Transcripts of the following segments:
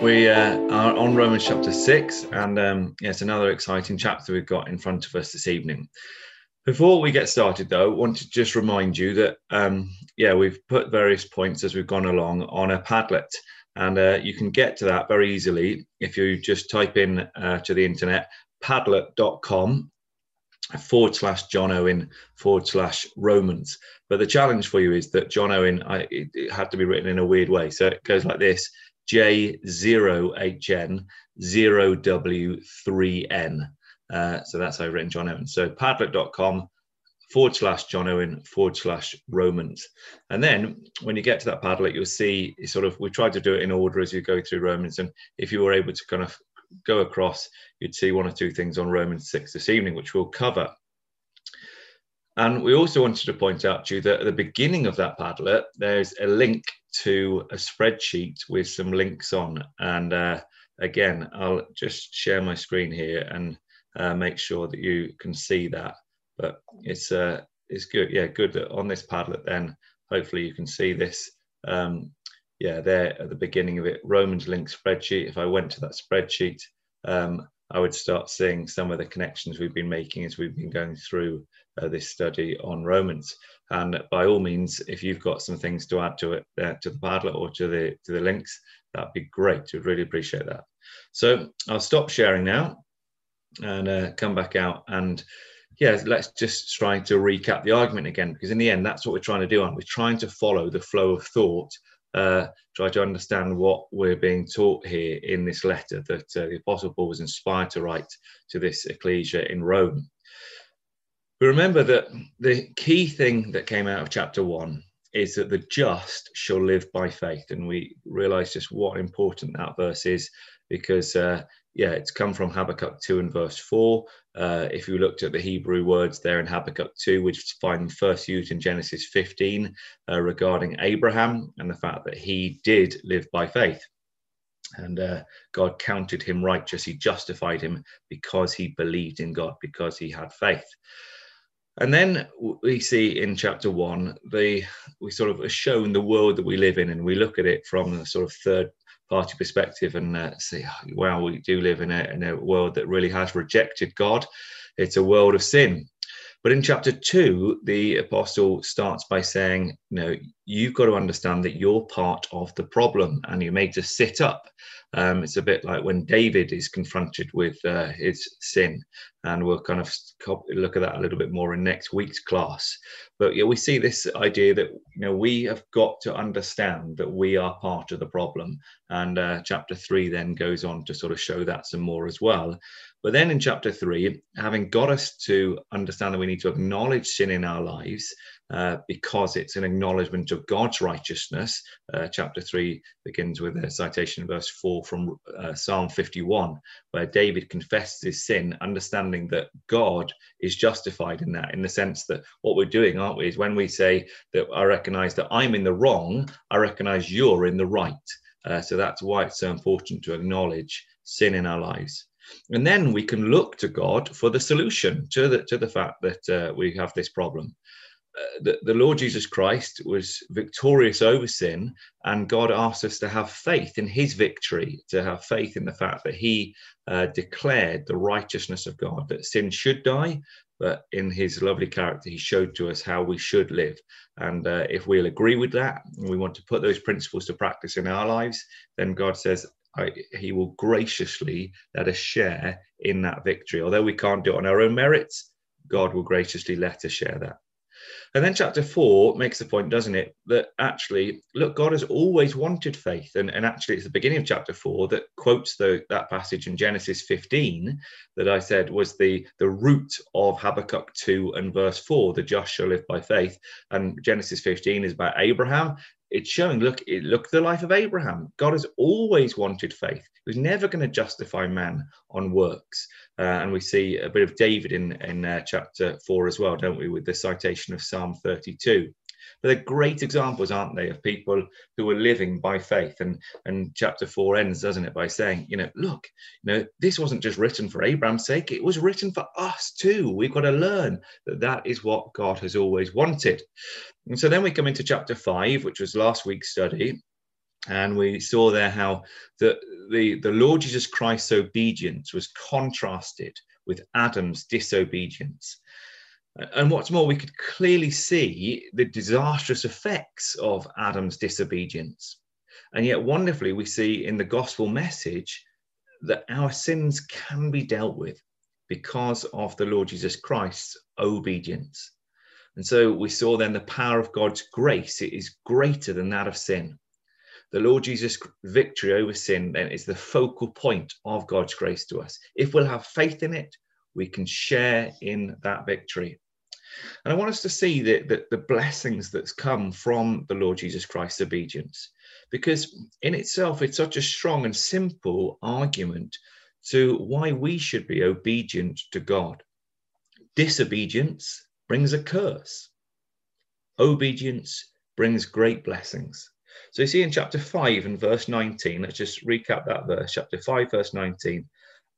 We uh, are on Romans chapter 6, and um, another exciting chapter we've got in front of us this evening. Before we get started, though, I want to just remind you that, um, yeah, we've put various points as we've gone along on a Padlet, and uh, you can get to that very easily if you just type in uh, to the internet padlet.com forward slash John Owen forward slash Romans. But the challenge for you is that John Owen, I, it, it, had to be written in a weird way. So it goes like this J0HN 0W3N. Uh, so that's how I've written John Owen. So padlet.com forward slash John Owen forward slash Romans. And then when you get to that Padlet, you'll see sort of, we tried to do it in order as you go through Romans. And if you were able to kind of go across, you'd see one or two things on Romans 6 this evening, which we'll cover. And we also wanted to point out to you that at the beginning of that Padlet, there's a link to a spreadsheet with some links on. And uh, again, I'll just share my screen here and uh, make sure that you can see that. But it's uh, it's good, yeah, good that on this Padlet then hopefully you can see this. Um, yeah, there at the beginning of it, Romans link spreadsheet. If I went to that spreadsheet, um, I would start seeing some of the connections we've been making as we've been going through uh, this study on Romans. And by all means, if you've got some things to add to it, uh, to the Padlet or to the to the links, that'd be great. We'd really appreciate that. So I'll stop sharing now and uh, come back out and yeah, let's just try to recap the argument again, because in the end, that's what we're trying to do, aren't we? Trying to follow the flow of thought, uh, try to understand what we're being taught here in this letter that uh, the Apostle Paul was inspired to write to this ecclesia in Rome. But remember that the key thing that came out of chapter one is that the just shall live by faith. And we realize just what important that verse is because uh, yeah, it's come from Habakkuk 2 and verse 4. Uh, if you looked at the Hebrew words there in Habakkuk 2, which find first used in Genesis 15 uh, regarding Abraham and the fact that he did live by faith. And uh, God counted him righteous, he justified him because he believed in God, because he had faith. And then we see in chapter one, the we sort of are shown the world that we live in, and we look at it from the sort of third party perspective and uh, say, wow, we do live in a, in a world that really has rejected God. It's a world of sin. But in chapter two, the apostle starts by saying, you know, you've got to understand that you're part of the problem and you're made to sit up. Um, it's a bit like when David is confronted with uh, his sin, and we'll kind of look at that a little bit more in next week's class. But yeah, we see this idea that you know we have got to understand that we are part of the problem, and uh, chapter three then goes on to sort of show that some more as well. But then in chapter three, having got us to understand that we need to acknowledge sin in our lives uh, because it's an acknowledgement of God's righteousness. Uh, chapter 3 begins with a citation, verse 4 from uh, Psalm 51, where David confesses his sin, understanding that God is justified in that, in the sense that what we're doing, aren't we, is when we say that I recognize that I'm in the wrong, I recognize you're in the right. Uh, so that's why it's so important to acknowledge sin in our lives. And then we can look to God for the solution to the, to the fact that uh, we have this problem the, the Lord Jesus Christ was victorious over sin, and God asks us to have faith in his victory, to have faith in the fact that he uh, declared the righteousness of God, that sin should die, but in his lovely character, he showed to us how we should live. And uh, if we'll agree with that, and we want to put those principles to practice in our lives, then God says, I, he will graciously let us share in that victory. Although we can't do it on our own merits, God will graciously let us share that. And then chapter four makes the point, doesn't it, that actually, look, God has always wanted faith. And, and actually, it's the beginning of chapter four that quotes the, that passage in Genesis 15 that I said was the, the root of Habakkuk 2 and verse 4, the just shall live by faith. And Genesis 15 is about Abraham it's showing look look the life of abraham. God has always wanted faith. He was never going to justify man on works. Uh, and we see a bit of david in in uh, chapter 4 as well don't we with the citation of psalm 32 but they're great examples, aren't they, of people who are living by faith. And and chapter four ends, doesn't it, by saying, you know, look, you know, this wasn't just written for Abraham's sake; it was written for us too. We've got to learn that that is what God has always wanted. And so then we come into chapter five, which was last week's study, and we saw there how the the, the Lord Jesus Christ's obedience was contrasted with Adam's disobedience. And what's more, we could clearly see the disastrous effects of Adam's disobedience. And yet, wonderfully, we see in the gospel message that our sins can be dealt with because of the Lord Jesus Christ's obedience. And so we saw then the power of God's grace. It is greater than that of sin. The Lord Jesus' victory over sin then is the focal point of God's grace to us. If we'll have faith in it, we can share in that victory. And I want us to see the, the, the blessings that's come from the Lord Jesus Christ's obedience, because in itself, it's such a strong and simple argument to why we should be obedient to God. Disobedience brings a curse, obedience brings great blessings. So you see in chapter 5 and verse 19, let's just recap that verse, chapter 5, verse 19.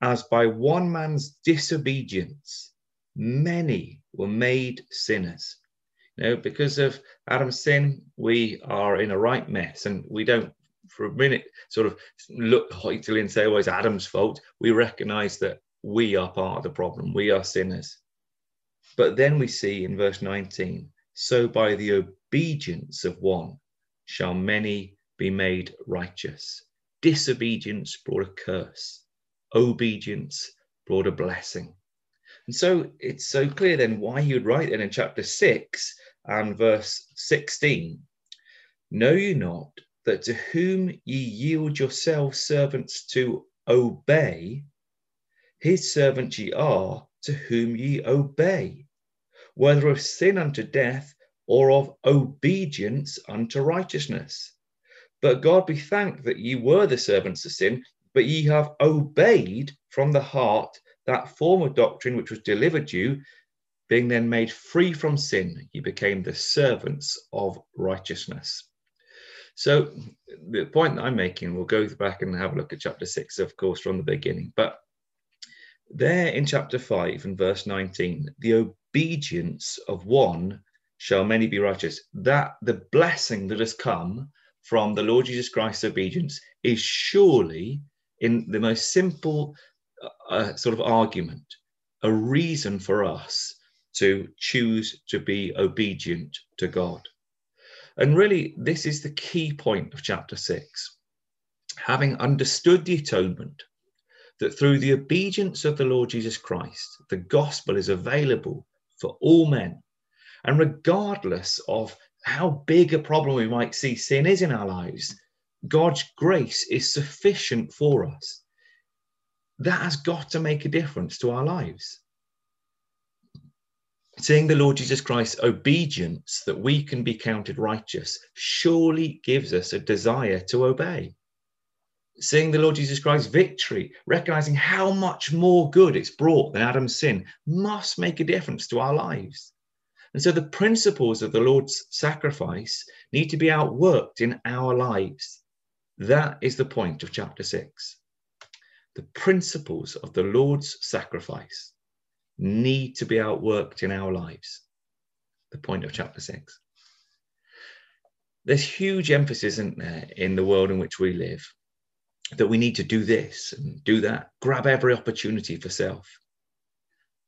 As by one man's disobedience, many were made sinners. You know, because of Adam's sin, we are in a right mess and we don't for a minute sort of look hoitily and say, oh, it's Adam's fault. We recognize that we are part of the problem. We are sinners. But then we see in verse 19, so by the obedience of one shall many be made righteous. Disobedience brought a curse, obedience brought a blessing. And so it's so clear then why he would write then in chapter 6 and verse 16 Know you not that to whom ye yield yourselves servants to obey, his servants ye are to whom ye obey, whether of sin unto death or of obedience unto righteousness. But God be thanked that ye were the servants of sin, but ye have obeyed from the heart that form of doctrine which was delivered you, being then made free from sin, ye became the servants of righteousness. So the point that I'm making, we'll go back and have a look at chapter six, of course, from the beginning. But there in chapter five and verse 19, the obedience of one shall many be righteous. That the blessing that has come from the Lord Jesus Christ's obedience is surely, in the most simple uh sort of argument, a reason for us to choose to be obedient to God. And really, this is the key point of chapter six. Having understood the atonement, that through the obedience of the Lord Jesus Christ, the gospel is available for all men. And regardless of how big a problem we might see sin is in our lives, God's grace is sufficient for us. That has got to make a difference to our lives seeing the Lord Jesus Christ's obedience that we can be counted righteous surely gives us a desire to obey. Seeing the Lord Jesus Christ's victory, recognizing how much more good it's brought than Adam's sin, must make a difference to our lives. And so the principles of the Lord's sacrifice need to be outworked in our lives. That is the point of chapter six. The principles of the Lord's sacrifice need to be outworked in our lives. The point of chapter six. There's huge emphasis, isn't there, in the world in which we live, that we need to do this and do that, grab every opportunity for self.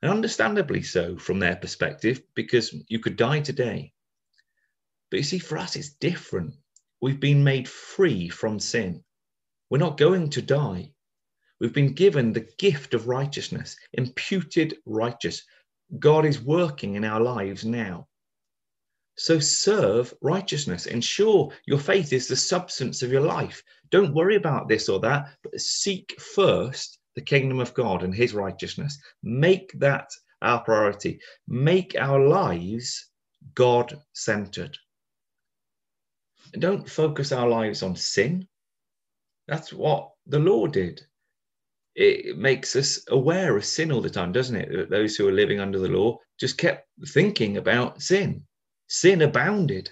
And understandably so from their perspective, because you could die today. But you see, for us, it's different. We've been made free from sin. We're not going to die. We've been given the gift of righteousness, imputed righteous. God is working in our lives now. So serve righteousness. Ensure your faith is the substance of your life. Don't worry about this or that, but seek first the kingdom of God and his righteousness. Make that our priority. Make our lives God centered. Don't focus our lives on sin. That's what the law did it makes us aware of sin all the time, doesn't it? That those who are living under the law just kept thinking about sin. Sin abounded.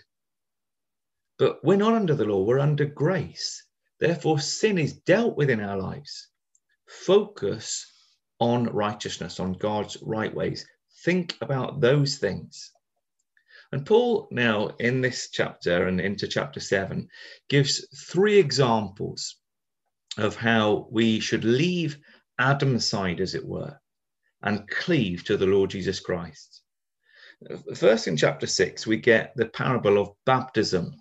But we're not under the law, we're under grace. Therefore, sin is dealt with in our lives. Focus on righteousness, on God's right ways. Think about those things. And Paul, now in this chapter and into chapter seven, gives three examples of how we should leave Adam's side, as it were, and cleave to the Lord Jesus Christ. First, in chapter six, we get the parable of baptism.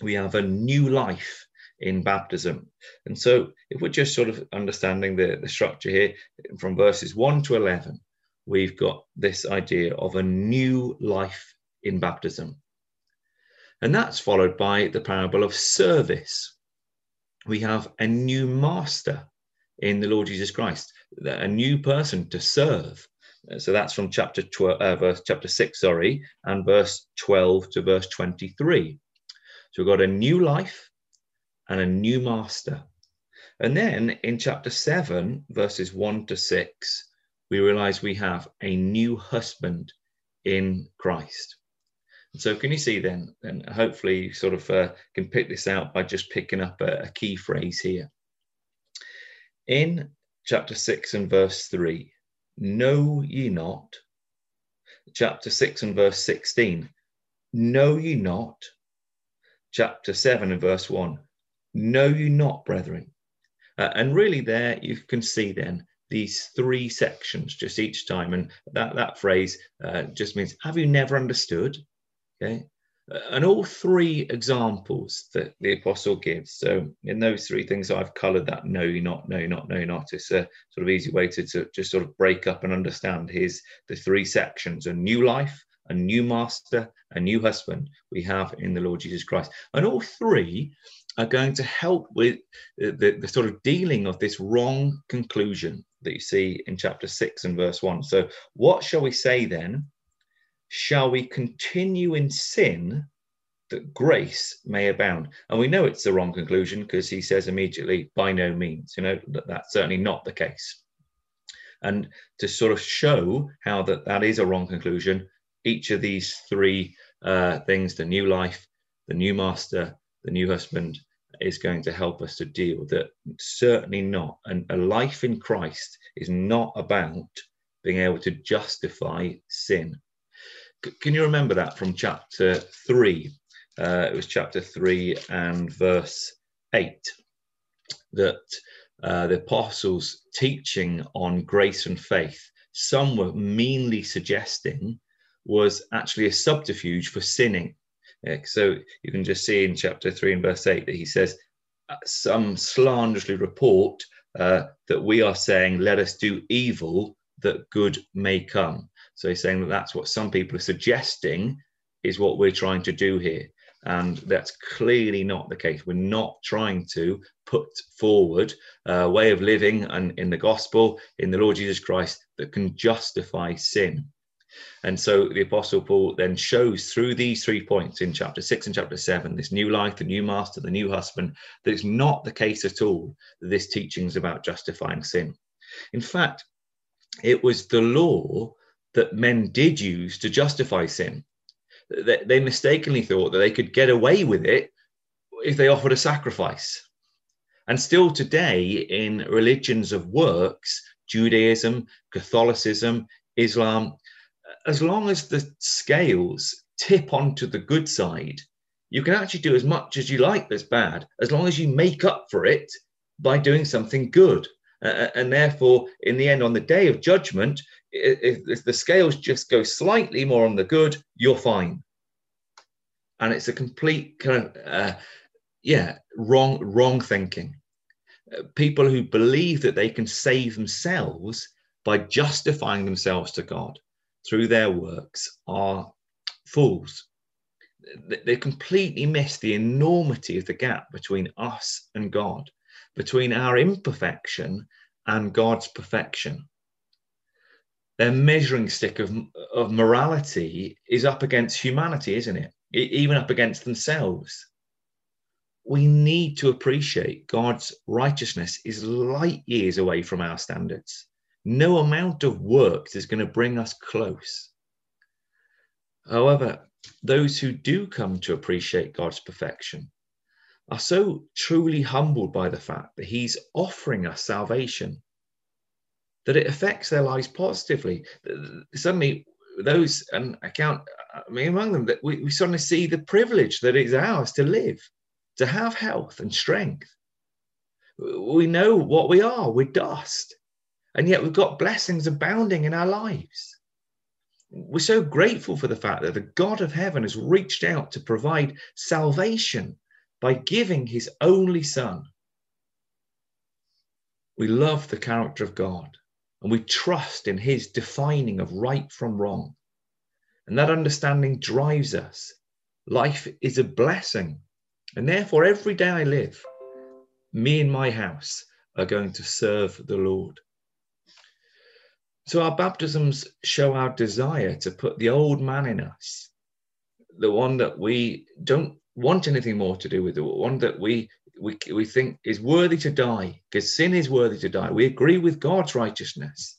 We have a new life in baptism. And so, if we're just sort of understanding the, the structure here from verses 1 to 11, we've got this idea of a new life in baptism. And that's followed by the parable of service. We have a new master in the Lord Jesus Christ, a new person to serve. So that's from chapter 12, uh, verse chapter 6, sorry, and verse 12 to verse 23. So we've got a new life and a new master. And then in chapter 7, verses 1 to 6, we realize we have a new husband in Christ. So can you see then, and hopefully you sort of uh, can pick this out by just picking up a, a key phrase here. In chapter 6 and verse 3, know ye not. Chapter 6 and verse 16, know ye not. Chapter 7 and verse 1, know you not, brethren. Uh, and really, there you can see then these three sections just each time. And that, that phrase uh, just means, have you never understood? Okay. Uh, and all three examples that the apostle gives. So, in those three things, I've colored that no, not, no, not, no, not. It's a sort of easy way to, to just sort of break up and understand his the three sections a new life, a new master, a new husband we have in the Lord Jesus Christ. And all three are going to help with the, the, the, sort of dealing of this wrong conclusion that you see in chapter 6 and verse 1. So, what shall we say then? Shall we continue in sin that grace may abound? And we know it's the wrong conclusion because he says immediately, by no means. You know, that, that's certainly not the case. And to sort of show how that, that is a wrong conclusion, each of these three uh, things the new life, the new master, the new husband, is going to help us to deal that certainly not and a life in christ is not about being able to justify sin can you remember that from chapter 3 uh, it was chapter 3 and verse 8 that uh, the apostles teaching on grace and faith some were meanly suggesting was actually a subterfuge for sinning yeah, so you can just see in chapter 3 and verse 8 that he says, uh, Some slanderously report uh, that we are saying, Let us do evil that good may come. So he's saying that that's what some people are suggesting is what we're trying to do here. And that's clearly not the case. We're not trying to put forward a way of living and in the gospel, in the Lord Jesus Christ, that can justify sin. And so the Apostle Paul then shows through these three points in chapter six and chapter seven this new life, the new master, the new husband that it's not the case at all that this teaching is about justifying sin. In fact, it was the law that men did use to justify sin. They mistakenly thought that they could get away with it if they offered a sacrifice. And still today, in religions of works, Judaism, Catholicism, Islam, as long as the scales tip onto the good side, you can actually do as much as you like that's bad, as long as you make up for it by doing something good. Uh, and therefore, in the end, on the day of judgment, if, if, the scales just go slightly more on the good, you're fine. And it's a complete kind of, uh, yeah, wrong, wrong thinking. Uh, people who believe that they can save themselves by justifying themselves to God through their works are fools. They completely miss the enormity of the gap between us and God, between our imperfection and God's perfection. Their measuring stick of, of morality is up against humanity, isn't it? Even up against themselves. We need to appreciate God's righteousness is light years away from our standards. No amount of work is going to bring us close. However, those who do come to appreciate God's perfection are so truly humbled by the fact that He's offering us salvation that it affects their lives positively. Suddenly, those, and I count uh, me among them, that we, we suddenly see the privilege that is ours to live, to have health and strength. We know what we are, we're dust. And yet we've got blessings abounding in our lives. We're so grateful for the fact that the God of heaven has reached out to provide salvation by giving his only son. We love the character of God and we trust in his defining of right from wrong. And that understanding drives us. Life is a blessing. And therefore, every day I live, me and my house are going to serve the Lord. So our baptisms show our desire to put the old man in us, the one that we don't want anything more to do with, the one that we we, we think is worthy to die, because sin is worthy to die. We agree with God's righteousness,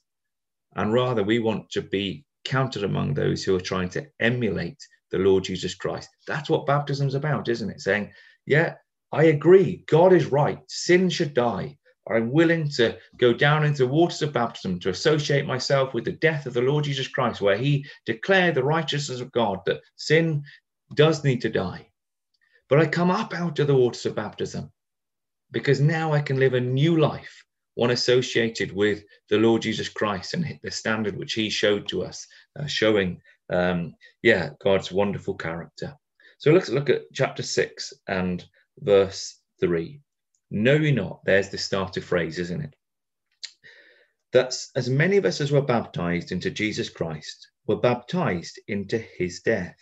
and rather we want to be counted among those who are trying to emulate the Lord Jesus Christ. That's what baptism's about, isn't it? Saying, yeah, I agree, God is right, sin should die, I'm willing to go down into the waters of baptism to associate myself with the death of the Lord Jesus Christ, where he declared the righteousness of God that sin does need to die. But I come up out of the waters of baptism because now I can live a new life, one associated with the Lord Jesus Christ and the standard which he showed to us, uh, showing, um, yeah, God's wonderful character. So let's look at chapter 6 and verse 3. Know ye not, there's the starter phrase, isn't it? That's as many of us as were baptized into Jesus Christ were baptized into his death.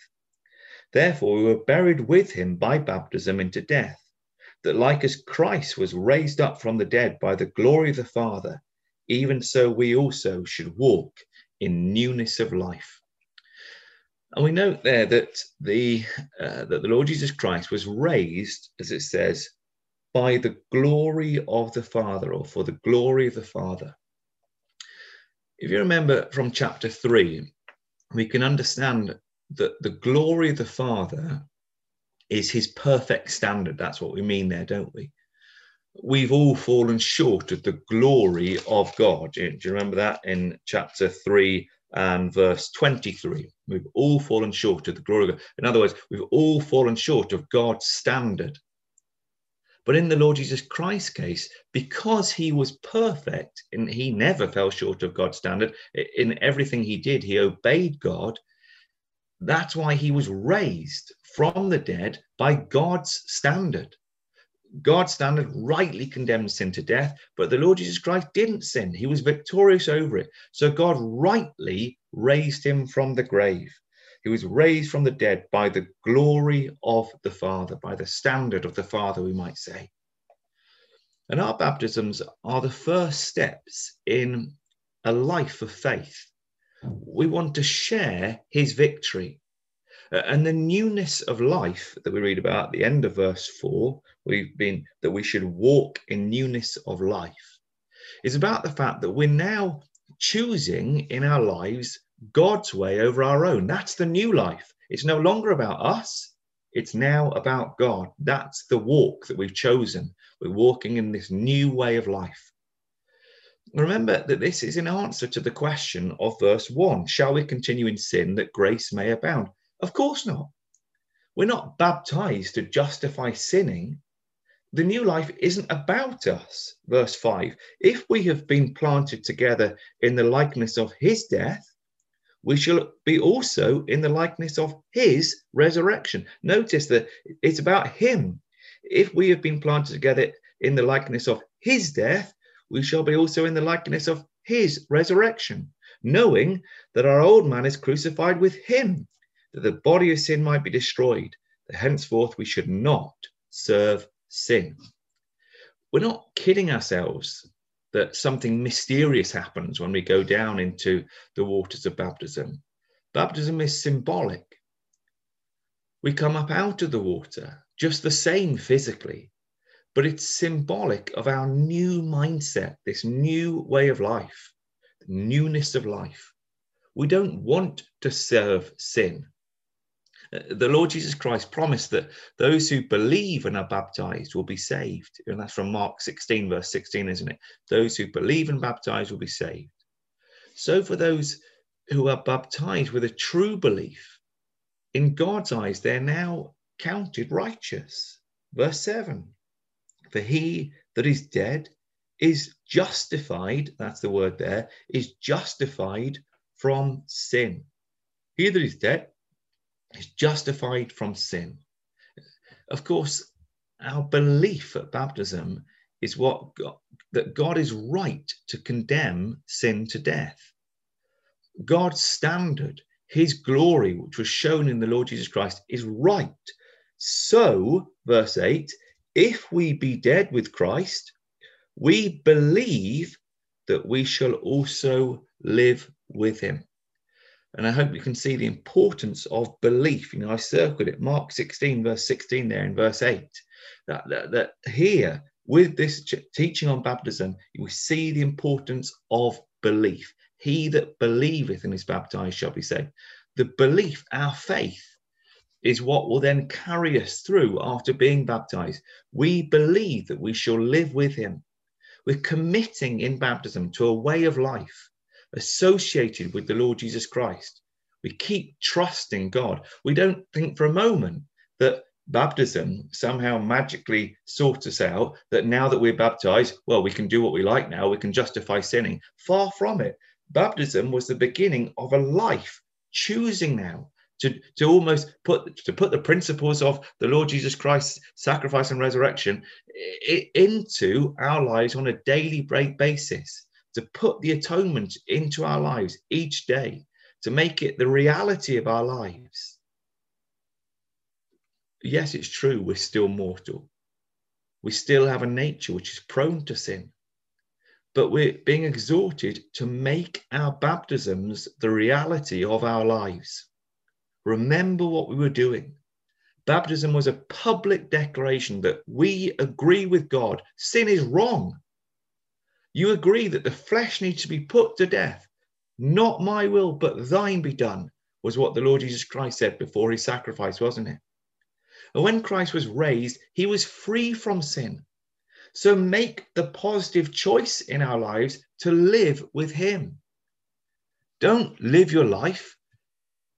Therefore, we were buried with him by baptism into death, that like as Christ was raised up from the dead by the glory of the Father, even so we also should walk in newness of life. And we note there that the uh, that the Lord Jesus Christ was raised, as it says, by the glory of the Father or for the glory of the Father. If you remember from chapter 3, we can understand that the glory of the Father is his perfect standard. That's what we mean there, don't we? We've all fallen short of the glory of God. Do you remember that in chapter 3 and verse 23? We've all fallen short of the glory of God. In other words, we've all fallen short of God's standard. But in the Lord Jesus Christ's case, because he was perfect and he never fell short of God's standard, in everything he did, he obeyed God. That's why he was raised from the dead by God's standard. God's standard rightly condemned sin to death, but the Lord Jesus Christ didn't sin. He was victorious over it. So God rightly raised him from the grave. He was raised from the dead by the glory of the Father, by the standard of the Father, we might say. And our baptisms are the first steps in a life of faith. We want to share his victory. Uh, and the newness of life that we read about at the end of verse 4, we've been that we should walk in newness of life, is about the fact that we're now choosing in our lives God's way over our own. That's the new life. It's no longer about us, it's now about God. That's the walk that we've chosen. We're walking in this new way of life. Remember that this is in answer to the question of verse 1 Shall we continue in sin that grace may abound? Of course not. We're not baptized to justify sinning. The new life isn't about us. Verse 5 If we have been planted together in the likeness of his death, we shall be also in the likeness of his resurrection. Notice that it's about him. If we have been planted together in the likeness of his death, we shall be also in the likeness of his resurrection, knowing that our old man is crucified with him, that the body of sin might be destroyed, that henceforth we should not serve sin. We're not kidding ourselves that something mysterious happens when we go down into the waters of baptism. Baptism is symbolic. We come up out of the water, just the same physically, but it's symbolic of our new mindset, this new way of life, newness of life. We don't want to serve sin uh, the Lord Jesus Christ promised that those who believe and are baptized will be saved. And that's from Mark 16, verse 16, isn't it? Those who believe and baptize will be saved. So for those who are baptized with a true belief, in God's eyes, they're now counted righteous. Verse 7 For he that is dead is justified, that's the word there, is justified from sin. He that is dead is justified from sin. Of course, our belief at baptism is what God, that God is right to condemn sin to death. God's standard, his glory, which was shown in the Lord Jesus Christ, is right. So, verse 8, if we be dead with Christ, we believe that we shall also live with him. And I hope you can see the importance of belief. You know, I circled it, Mark 16, verse 16 there in verse 8. That, that, that here, with this teaching on baptism, we see the importance of belief. He that believeth and is baptized shall be saved. The belief, our faith, is what will then carry us through after being baptized. We believe that we shall live with him. We're committing in baptism to a way of life associated with the Lord Jesus Christ. We keep trusting God. We don't think for a moment that baptism somehow magically sorts us out, that now that we're baptized, well, we can do what we like now, we can justify sinning. Far from it. Baptism was the beginning of a life choosing now to, to almost put to put the principles of the Lord Jesus Christ's sacrifice and resurrection into our lives on a daily break basis to put the atonement into our lives each day, to make it the reality of our lives. Yes, it's true, we're still mortal. We still have a nature which is prone to sin. But we're being exhorted to make our baptisms the reality of our lives. Remember what we were doing. Baptism was a public declaration that we agree with God. Sin is wrong. You agree that the flesh needs to be put to death. Not my will, but thine be done, was what the Lord Jesus Christ said before his sacrifice, wasn't it? And when Christ was raised, he was free from sin. So make the positive choice in our lives to live with him. Don't live your life.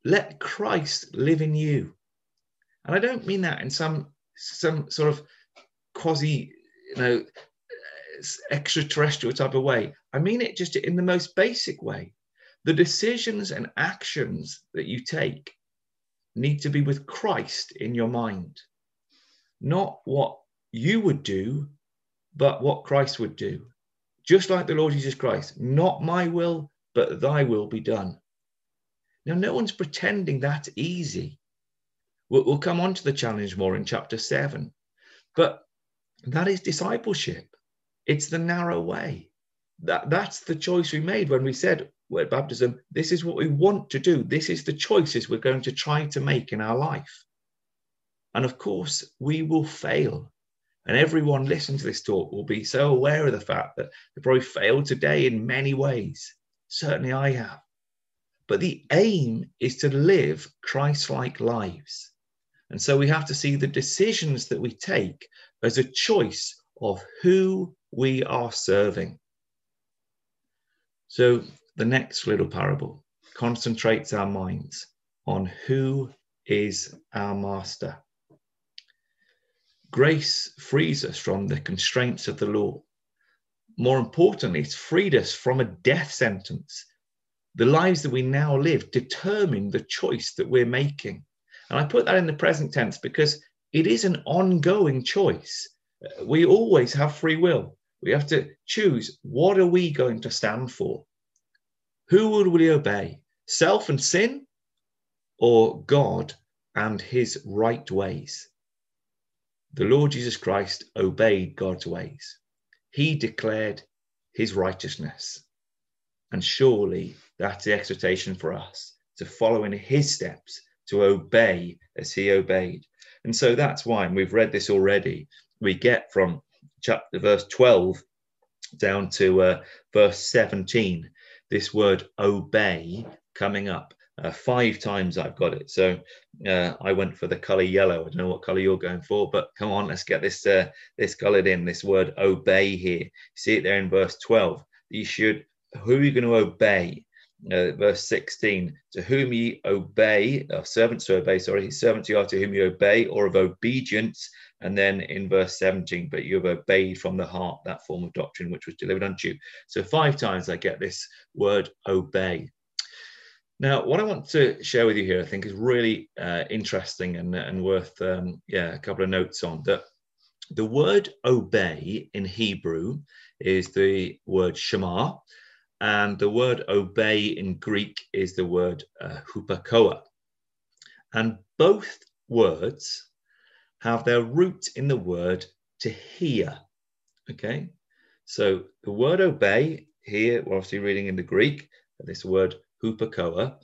Let Christ live in you. And I don't mean that in some some sort of quasi, you know, extraterrestrial type of way. I mean it just in the most basic way. The decisions and actions that you take need to be with Christ in your mind, not what you would do, but what Christ would do. Just like the Lord Jesus Christ, not my will, but thy will be done. Now, no one's pretending that's easy. We'll, we'll come on to the challenge more in chapter seven, but that is discipleship. It's the narrow way. That, that's the choice we made when we said at baptism, this is what we want to do. This is the choices we're going to try to make in our life. And of course, we will fail. And everyone listening to this talk will be so aware of the fact that they probably failed today in many ways. Certainly I have. But the aim is to live Christ like lives. And so we have to see the decisions that we take as a choice of who we are serving. So the next little parable concentrates our minds on who is our master. Grace frees us from the constraints of the law. More importantly, it's freed us from a death sentence. The lives that we now live determine the choice that we're making. And I put that in the present tense because it is an ongoing choice. Uh, we always have free will. We have to choose what are we going to stand for? Who will we obey? Self and sin or God and his right ways? The Lord Jesus Christ obeyed God's ways. He declared his righteousness. And surely that's the exhortation for us to follow in his steps, to obey as he obeyed. And so that's why, and we've read this already, we get from chapter verse 12 down to uh, verse 17 this word obey coming up. Uh, five times i've got it. So uh, i went for the color yellow. I don't know what color you're going for but come on let's get this uh, this colored in this word obey here. See it there in verse 12 you should who are you going to obey uh, verse 16 to whom ye obey uh, servants to obey sorry servants you are to whom you obey or of obedience And then in verse 17, but you have obeyed from the heart that form of doctrine which was delivered unto you. So five times I get this word obey. Now, what I want to share with you here, I think, is really uh, interesting and, and worth, um, yeah, a couple of notes on that. The word obey in Hebrew is the word shema, and the word obey in Greek is the word uh, hupakoa. And both words have their root in the word to hear. Okay, so the word obey here, we're obviously reading in the Greek, this word hupakoa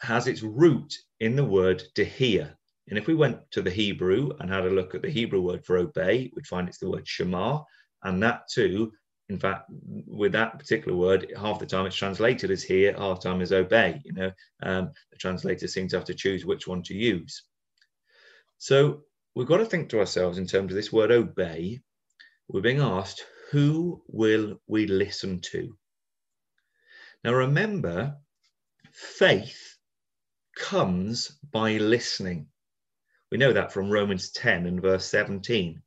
has its root in the word to hear. And if we went to the Hebrew and had a look at the Hebrew word for obey, we'd find it's the word shema. And that too, in fact, with that particular word, half the time it's translated as hear, half the time as obey. You know, um, the translators seem to have to choose which one to use. So we've got to think to ourselves in terms of this word obey. We're being asked, who will we listen to? Now remember, faith comes by listening. We know that from Romans 10 and verse 17.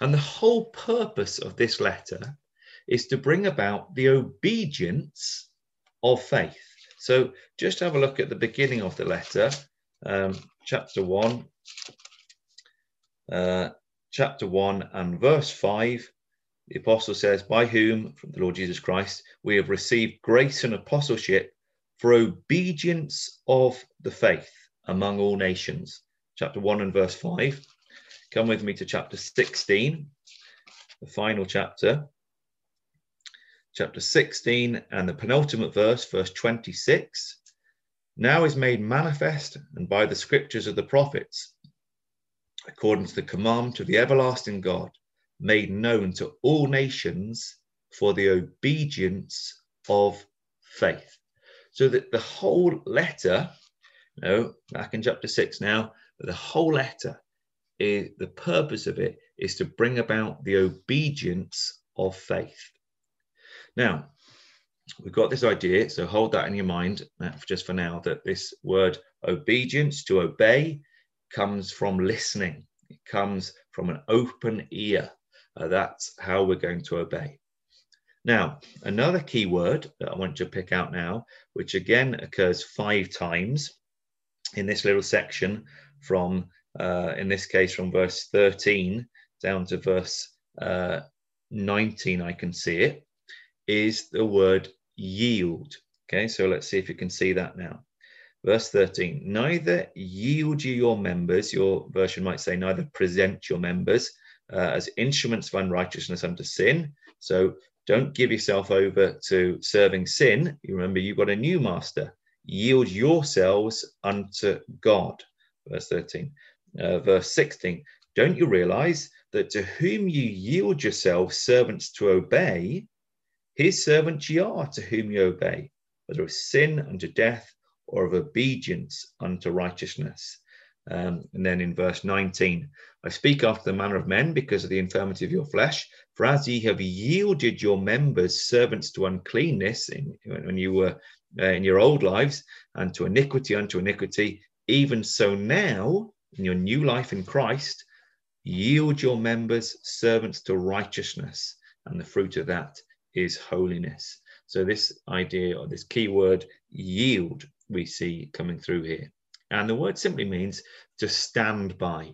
And the whole purpose of this letter is to bring about the obedience of faith. So just have a look at the beginning of the letter, um, chapter 1, uh, chapter 1 and verse 5. The apostle says, By whom, from the Lord Jesus Christ, we have received grace and apostleship for obedience of the faith among all nations chapter 1 and verse 5. Come with me to chapter 16, the final chapter. Chapter 16 and the penultimate verse, verse 26. Now is made manifest and by the scriptures of the prophets, according to the command of the everlasting God, made known to all nations for the obedience of faith. So that the whole letter, no, back in chapter 6 now, the whole letter is the purpose of it is to bring about the obedience of faith. Now, we've got this idea, so hold that in your mind just for now that this word obedience, to obey, comes from listening, it comes from an open ear. Uh, that's how we're going to obey. Now, another key word that I want to pick out now, which again occurs five times in this little section from, uh, in this case, from verse 13 down to verse uh, 19, I can see it, is the word yield. Okay, so let's see if you can see that now. Verse 13, neither yield you your members, your version might say, neither present your members uh, as instruments of unrighteousness unto sin. So don't give yourself over to serving sin. You remember, you've got a new master. Yield yourselves unto God verse 13. Uh, verse 16, don't you realize that to whom you yield yourselves servants to obey, his servants ye are to whom you obey, whether of sin unto death or of obedience unto righteousness. Um, and then in verse 19, I speak after the manner of men because of the infirmity of your flesh. For as ye have yielded your members servants to uncleanness in, when you were uh, in your old lives, and to iniquity unto iniquity, even so now, in your new life in Christ, yield your members servants to righteousness, and the fruit of that is holiness. So, this idea or this key word, yield, we see coming through here. And the word simply means to stand by.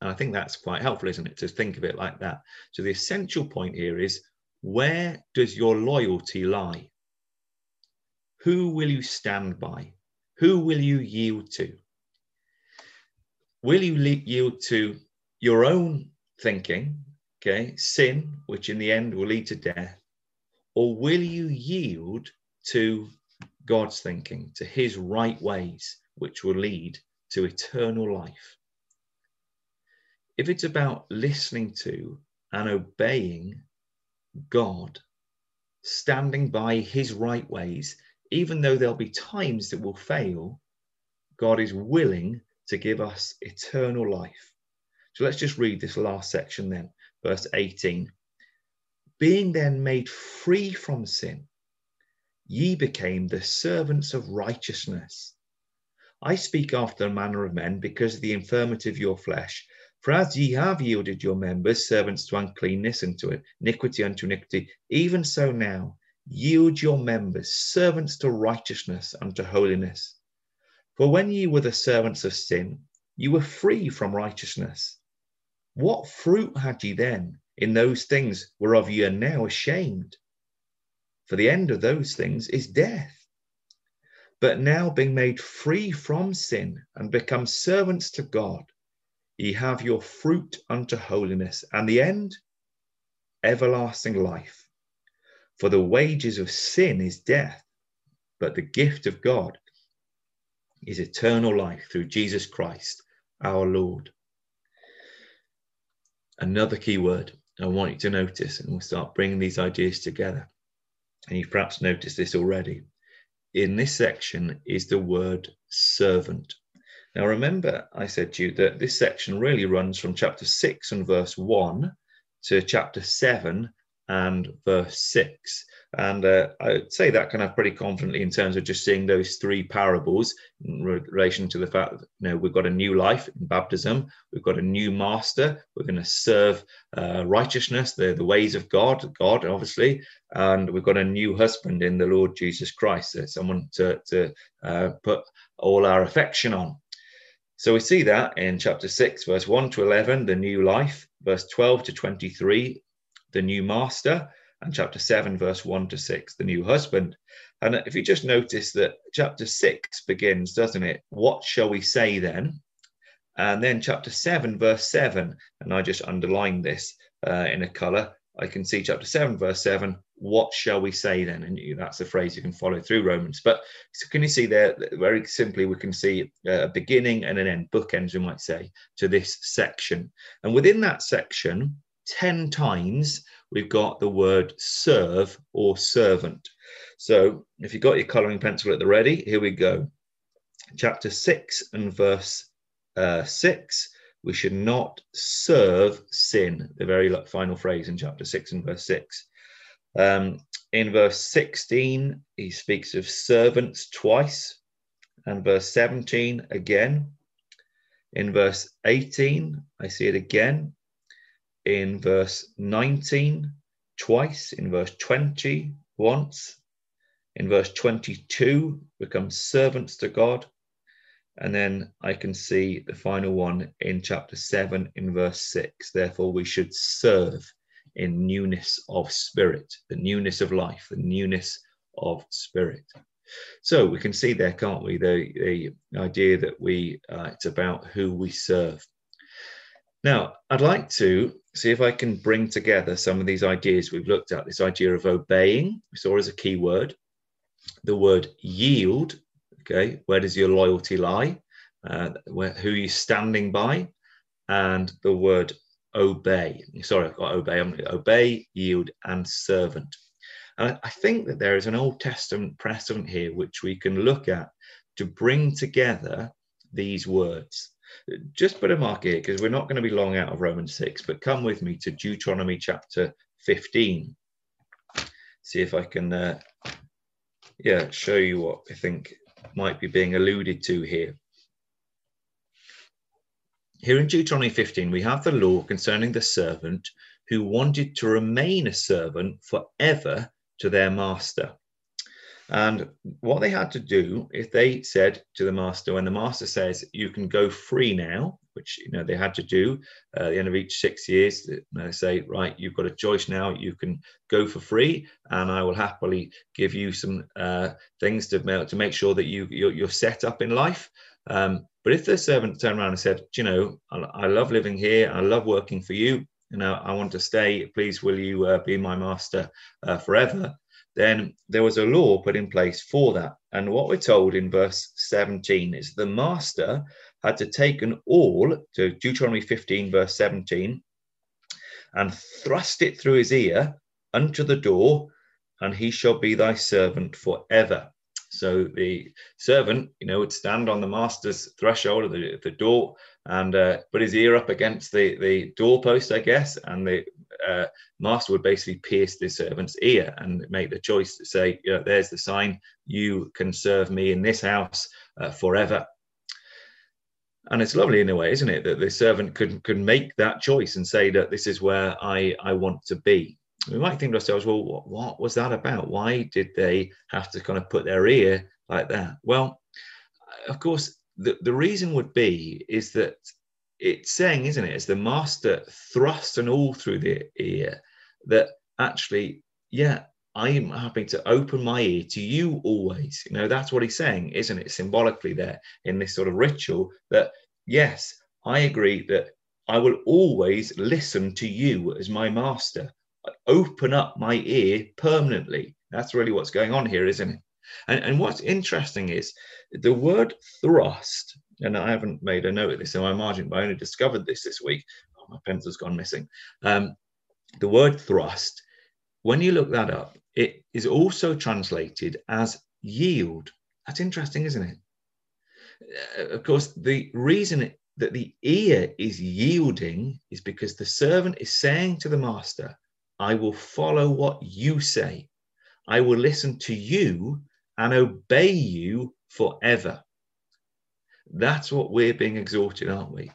And I think that's quite helpful, isn't it, to think of it like that. So, the essential point here is where does your loyalty lie? Who will you stand by? Who will you yield to? Will you yield to your own thinking, okay, sin, which in the end will lead to death, or will you yield to God's thinking, to his right ways, which will lead to eternal life? If it's about listening to and obeying God, standing by his right ways, even though there'll be times that will fail, God is willing to give us eternal life. So let's just read this last section then, verse 18. Being then made free from sin, ye became the servants of righteousness. I speak after the manner of men because of the infirmity of your flesh. For as ye have yielded your members servants to uncleanness and to iniquity unto iniquity, even so now yield your members servants to righteousness unto holiness. For when ye were the servants of sin, you were free from righteousness. What fruit had ye then in those things whereof ye are now ashamed? For the end of those things is death. But now, being made free from sin and become servants to God, ye have your fruit unto holiness, and the end, everlasting life. For the wages of sin is death, but the gift of God is eternal life through Jesus Christ our Lord. Another key word I want you to notice, and we'll start bringing these ideas together. And you've perhaps noticed this already. In this section is the word servant. Now, remember, I said to you that this section really runs from chapter 6 and verse 1 to chapter 7 and verse 6. And uh, I would say that kind of pretty confidently in terms of just seeing those three parables in relation to the fact that you know we've got a new life in baptism, we've got a new master, we're going to serve uh, righteousness, the, the ways of God, God obviously, and we've got a new husband in the Lord Jesus Christ, so someone to, to uh, put all our affection on. So we see that in chapter 6, verse 1 to 11, the new life, verse 12 to 23, the new master, and chapter 7, verse 1 to 6, the new husband. And if you just notice that chapter 6 begins, doesn't it? What shall we say then? And then chapter 7, verse 7, and I just underlined this uh, in a color. I can see chapter 7, verse 7, what shall we say then? And that's a phrase you can follow through Romans. But so can you see there, very simply, we can see a beginning and an end, bookends, we might say, to this section. And within that section, 10 times we've got the word serve or servant. So if you've got your coloring pencil at the ready, here we go. Chapter 6 and verse uh, 6 we should not serve sin, the very final phrase in chapter 6 and verse 6. Um, in verse 16, he speaks of servants twice, and verse 17 again. In verse 18, I see it again in verse 19 twice, in verse 20 once, in verse 22 become servants to God. And then I can see the final one in chapter 7 in verse 6. Therefore, we should serve in newness of spirit, the newness of life, the newness of spirit. So we can see there, can't we, the, the idea that we uh, it's about who we serve. Now, I'd like to see if I can bring together some of these ideas we've looked at. This idea of obeying, we saw as a key word. The word yield, okay, where does your loyalty lie? Uh, where, who are you standing by? And the word obey. Sorry, I've got obey. I'm obey, yield, and servant. And I think that there is an Old Testament precedent here which we can look at to bring together these words. Just put a mark here because we're not going to be long out of Romans 6, but come with me to Deuteronomy chapter 15. See if I can, uh, yeah, show you what I think might be being alluded to here. Here in Deuteronomy 15, we have the law concerning the servant who wanted to remain a servant forever to their master. And what they had to do, if they said to the master, when the master says, you can go free now, which you know they had to do uh, at the end of each six years, they say, right, you've got a choice now. You can go for free, and I will happily give you some uh, things to, to make sure that you you're, you're set up in life. Um, but if the servant turned around and said, you know, I, I, love living here, I love working for you, you know, I want to stay. Please, will you uh, be my master uh, forever? Then there was a law put in place for that. And what we're told in verse 17 is the master had to take an awl to Deuteronomy 15, verse 17, and thrust it through his ear unto the door, and he shall be thy servant forever. So the servant, you know, would stand on the master's threshold of the, the door and uh, put his ear up against the, the doorpost, I guess, and the uh, master would basically pierce the servant's ear and make the choice to say, you know, there's the sign, you can serve me in this house uh, forever. And it's lovely in a way, isn't it, that the servant could, could make that choice and say that this is where I, I want to be. We might think to ourselves, well, what, what was that about? Why did they have to kind of put their ear like that? Well, of course, the, the reason would be is that it's saying, isn't it, as the master thrust an awl through the ear, that actually, yeah, I'm happy to open my ear to you always. You know, that's what he's saying, isn't it? Symbolically, there in this sort of ritual, that yes, I agree that I will always listen to you as my master. I open up my ear permanently. That's really what's going on here, isn't it? And, and what's interesting is the word thrust, and I haven't made a note of this in my margin, but I only discovered this this week. Oh, my pencil's gone missing. Um, the word thrust, when you look that up, it is also translated as yield. That's interesting, isn't it? Uh, of course, the reason that the ear is yielding is because the servant is saying to the master, I will follow what you say. I will listen to you and obey you forever. That's what we're being exhorted, aren't we?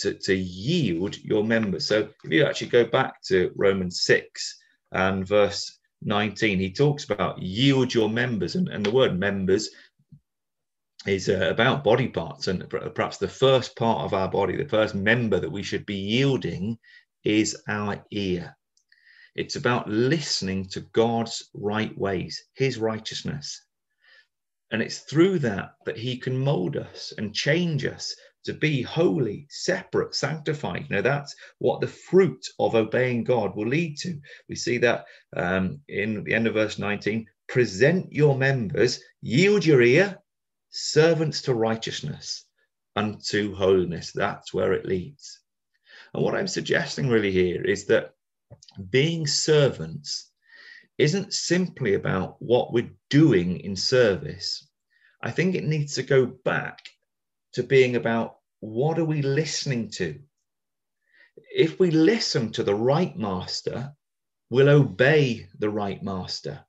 To, to yield your members. So if you actually go back to Romans 6 and verse 19, he talks about yield your members, and, and the word members is uh, about body parts. And perhaps the first part of our body, the first member that we should be yielding is our ear. It's about listening to God's right ways, his righteousness. And it's through that that he can mold us and change us to be holy, separate, sanctified. You know, that's what the fruit of obeying God will lead to. We see that um, in the end of verse 19 present your members, yield your ear, servants to righteousness, unto holiness. That's where it leads. And what I'm suggesting really here is that being servants isn't simply about what we're doing in service. I think it needs to go back to being about what are we listening to? If we listen to the right master, we'll obey the right master.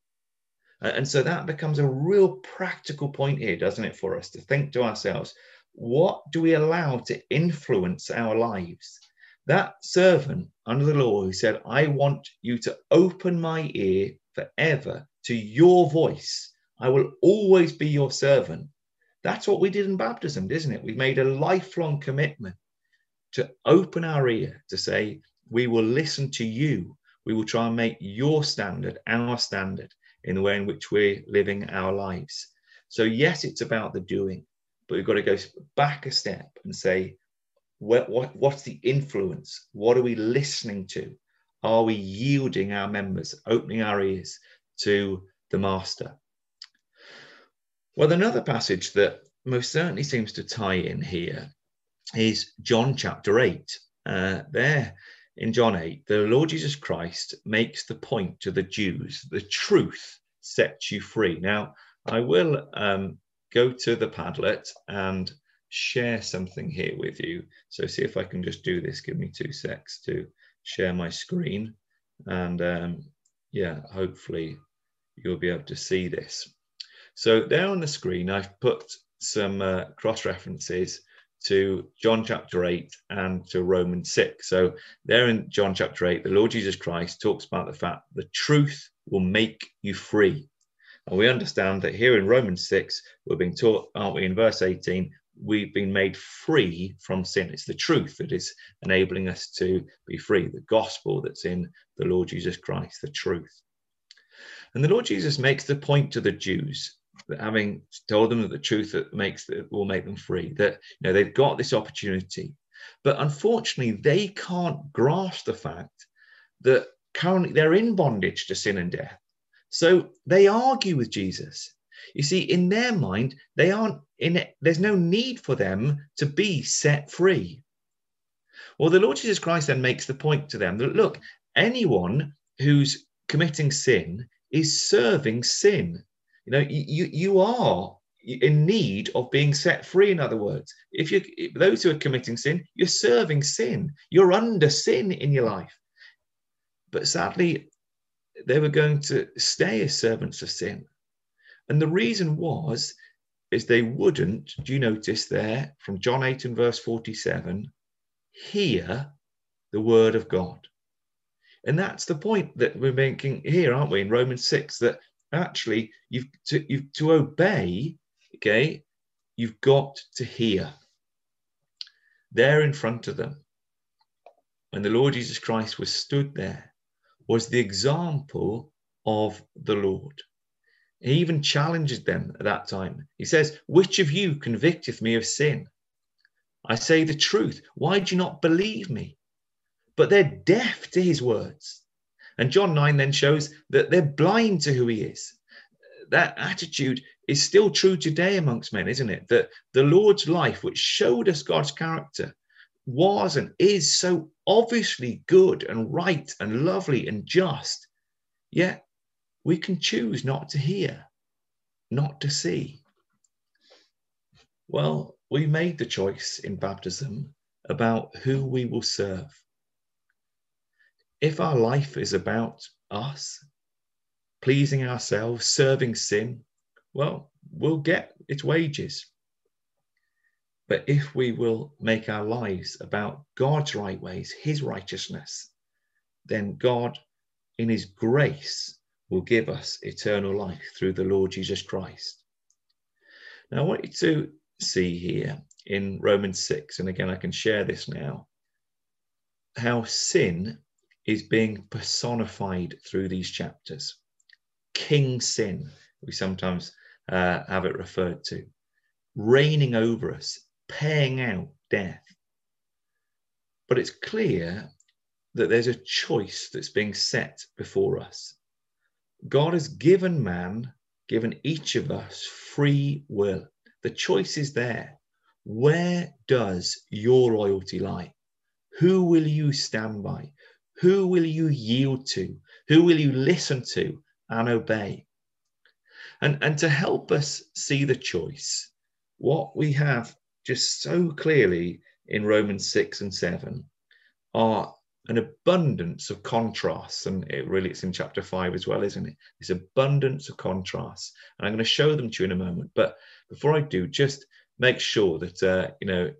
And so that becomes a real practical point here, doesn't it, for us to think to ourselves, what do we allow to influence our lives? That servant under the law who said, I want you to open my ear forever to your voice. I will always be your servant. That's what we did in baptism, isn't it? We made a lifelong commitment to open our ear to say, we will listen to you. We will try and make your standard our standard in the way in which we're living our lives. So, yes, it's about the doing, but we've got to go back a step and say, what, what, what's the influence? What are we listening to? Are we yielding our members, opening our ears to the Master? Well, another passage that most certainly seems to tie in here is John chapter 8. Uh, there in John 8, the Lord Jesus Christ makes the point to the Jews the truth sets you free. Now, I will um, go to the Padlet and share something here with you. So see if I can just do this. Give me two secs to share my screen. And um, yeah, hopefully you'll be able to see this. So there on the screen, I've put some uh, cross references to John chapter 8 and to Romans 6. So there in John chapter 8, the Lord Jesus Christ talks about the fact the truth will make you free. And we understand that here in Romans 6, we're being taught, aren't we, in verse 18, we've been made free from sin. It's the truth that is enabling us to be free, the gospel that's in the Lord Jesus Christ, the truth. And the Lord Jesus makes the point to the Jews that having told them that the truth that makes that will make them free, that you know they've got this opportunity. But unfortunately, they can't grasp the fact that currently they're in bondage to sin and death. So they argue with Jesus. You see, in their mind, they aren't in it, there's no need for them to be set free. Well, the Lord Jesus Christ then makes the point to them that look, anyone who's committing sin is serving sin. You know, you, you are in need of being set free, in other words. If you those who are committing sin, you're serving sin, you're under sin in your life. But sadly, they were going to stay as servants of sin. And the reason was is they wouldn't, do you notice there from John 8 and verse 47, hear the word of God. And that's the point that we're making here, aren't we, in Romans 6, that actually you've to, you've to obey, okay, you've got to hear. There in front of them, when the Lord Jesus Christ was stood there, was the example of the Lord. He even challenges them at that time. He says, Which of you convicteth me of sin? I say the truth. Why do you not believe me? But they're deaf to his words. And John 9 then shows that they're blind to who he is. That attitude is still true today amongst men, isn't it? That the Lord's life, which showed us God's character, was and is so obviously good and right and lovely and just, yet we can choose not to hear, not to see. Well, we made the choice in baptism about who we will serve. If our life is about us, pleasing ourselves, serving sin, well, we'll get its wages. But if we will make our lives about God's right ways, His righteousness, then God, in His grace, will give us eternal life through the Lord Jesus Christ. Now, I want you to see here in Romans 6, and again, I can share this now, how sin is being personified through these chapters. King sin, we sometimes uh, have it referred to, reigning over us, paying out death. But it's clear that there's a choice that's being set before us. God has given man, given each of us free will. The choice is there. Where does your loyalty lie? Who will you stand by? Who will you yield to? Who will you listen to and obey? And, and to help us see the choice, what we have just so clearly in Romans 6 and 7 are an abundance of contrasts. And it really, it's in chapter 5 as well, isn't it? This abundance of contrasts. And I'm going to show them to you in a moment. But before I do, just make sure that, uh, you know,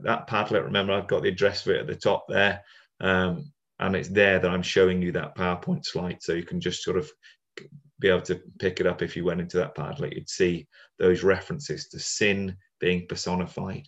that Padlet, remember, I've got the address for it at the top there. Um, and it's there that I'm showing you that PowerPoint slide. So you can just sort of be able to pick it up if you went into that Padlet. You'd see those references to sin being personified.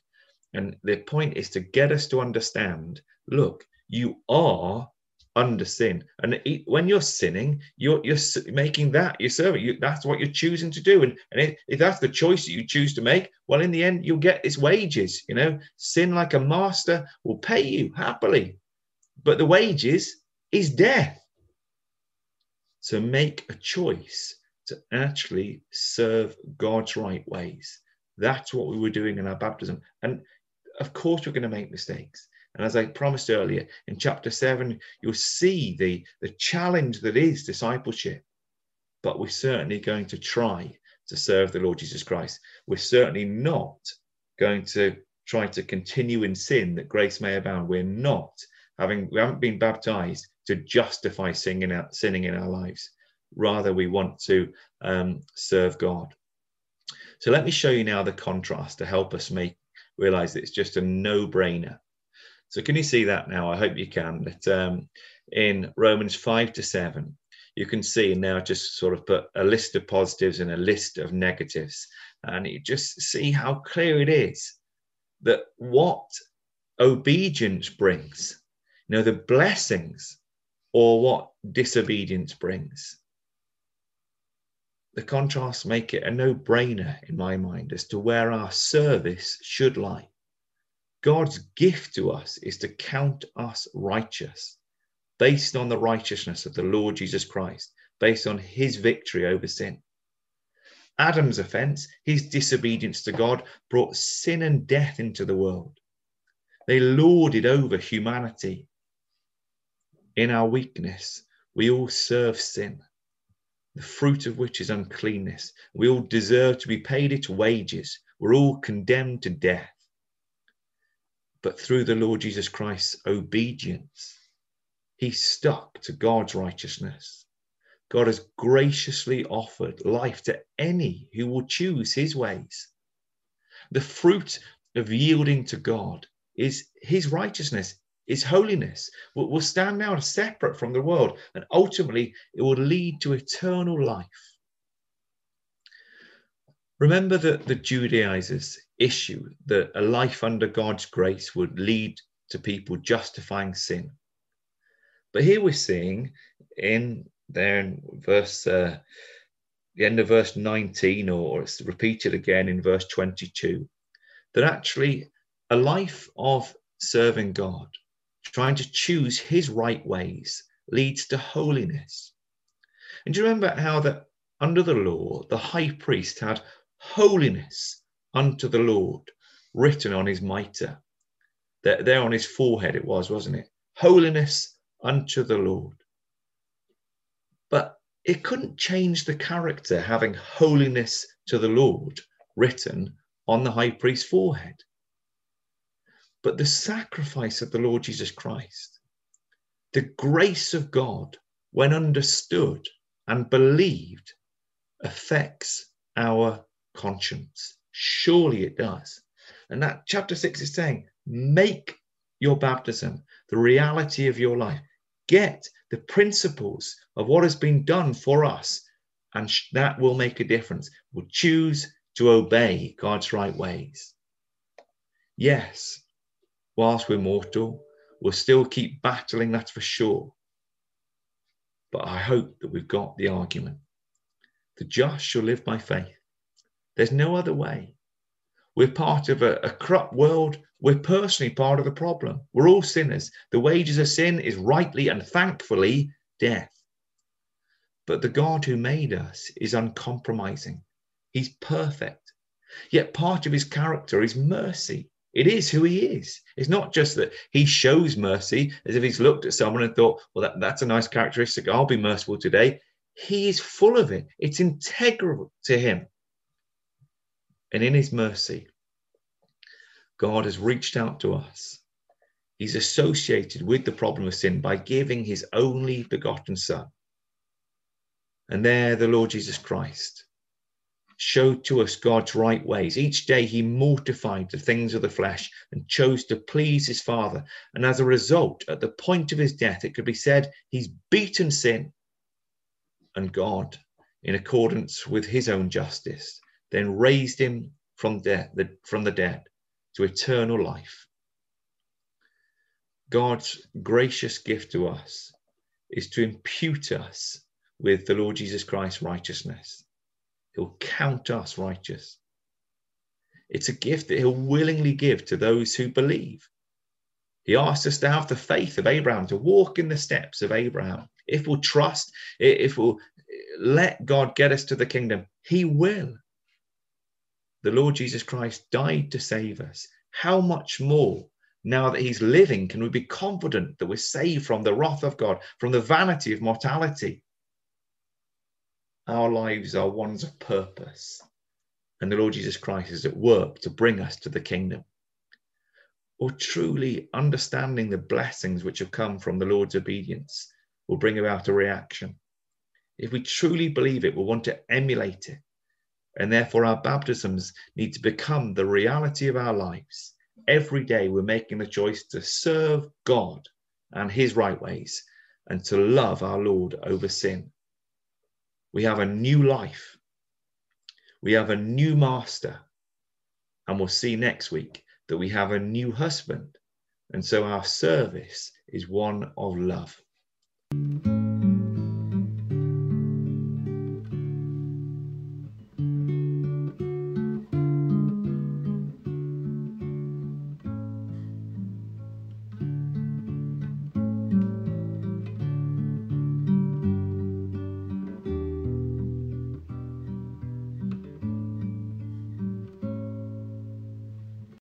And the point is to get us to understand look, you are under sin. And when you're sinning, you're, you're making that your servant. You, that's what you're choosing to do. And, and if, if, that's the choice that you choose to make, well, in the end, you'll get its wages. You know, sin like a master will pay you happily, but the wages is death. So make a choice to actually serve God's right ways. That's what we were doing in our baptism. And of course, we're going to make mistakes. And as I promised earlier, in chapter seven, you'll see the, the challenge that is discipleship. But we're certainly going to try to serve the Lord Jesus Christ. We're certainly not going to try to continue in sin that grace may abound. We're not having, we haven't been baptized to justify sinning, sinning in our lives. Rather, we want to um, serve God. So let me show you now the contrast to help us make realize that it's just a no-brainer. So can you see that now? I hope you can. That um, in Romans 5 to 7, you can see now just sort of put a list of positives and a list of negatives. And you just see how clear it is that what obedience brings, you know, the blessings or what disobedience brings the contrasts make it a no brainer in my mind as to where our service should lie. God's gift to us is to count us righteous based on the righteousness of the Lord Jesus Christ, based on his victory over sin. Adam's offense, his disobedience to God, brought sin and death into the world. They lorded over humanity. In our weakness, we all serve sin the fruit of which is uncleanness. We all deserve to be paid its wages. We're all condemned to death. But through the Lord Jesus Christ's obedience, he stuck to God's righteousness. God has graciously offered life to any who will choose his ways. The fruit of yielding to God is his righteousness, his holiness, will, will stand out separate from the world, and ultimately it will lead to eternal life. Remember that the Judaizers' issue that a life under God's grace would lead to people justifying sin. But here we're seeing in there in verse uh, the end of verse 19 or it's repeated again in verse 22 that actually a life of serving god trying to choose his right ways leads to holiness and do you remember how that under the law the high priest had holiness unto the lord written on his mitre there, there on his forehead it was wasn't it holiness unto the lord but it couldn't change the character having holiness to the Lord written on the high priest's forehead. But the sacrifice of the Lord Jesus Christ, the grace of God, when understood and believed, affects our conscience. Surely it does. And that chapter six is saying, make your baptism the reality of your life get the principles of what has been done for us, and that will make a difference. We'll choose to obey God's right ways. Yes, whilst we're mortal, we'll still keep battling, that's for sure. But I hope that we've got the argument. The just shall live by faith. There's no other way. We're part of a, a corrupt world we're personally part of the problem. We're all sinners. The wages of sin is rightly and thankfully death. But the God who made us is uncompromising. He's perfect. Yet part of his character is mercy. It is who he is. It's not just that he shows mercy as if he's looked at someone and thought, well, that, that's a nice characteristic. I'll be merciful today. He is full of it, it's integral to him. And in his mercy, God has reached out to us. He's associated with the problem of sin by giving his only begotten Son. And there, the Lord Jesus Christ showed to us God's right ways. Each day, he mortified the things of the flesh and chose to please his Father. And as a result, at the point of his death, it could be said he's beaten sin. And God, in accordance with his own justice, then raised him from, death, from the dead to eternal life. God's gracious gift to us is to impute us with the Lord Jesus Christ's righteousness. He'll count us righteous. It's a gift that he'll willingly give to those who believe. He asks us to have the faith of Abraham, to walk in the steps of Abraham. If we'll trust, if we'll let God get us to the kingdom, he will the Lord Jesus Christ died to save us, how much more now that he's living can we be confident that we're saved from the wrath of God, from the vanity of mortality? Our lives are ones of purpose, and the Lord Jesus Christ is at work to bring us to the kingdom. Or truly understanding the blessings which have come from the Lord's obedience will bring about a reaction. If we truly believe it, we'll want to emulate it and therefore, our baptisms need to become the reality of our lives. Every day, we're making the choice to serve God and His right ways and to love our Lord over sin. We have a new life, we have a new master, and we'll see next week that we have a new husband. And so, our service is one of love.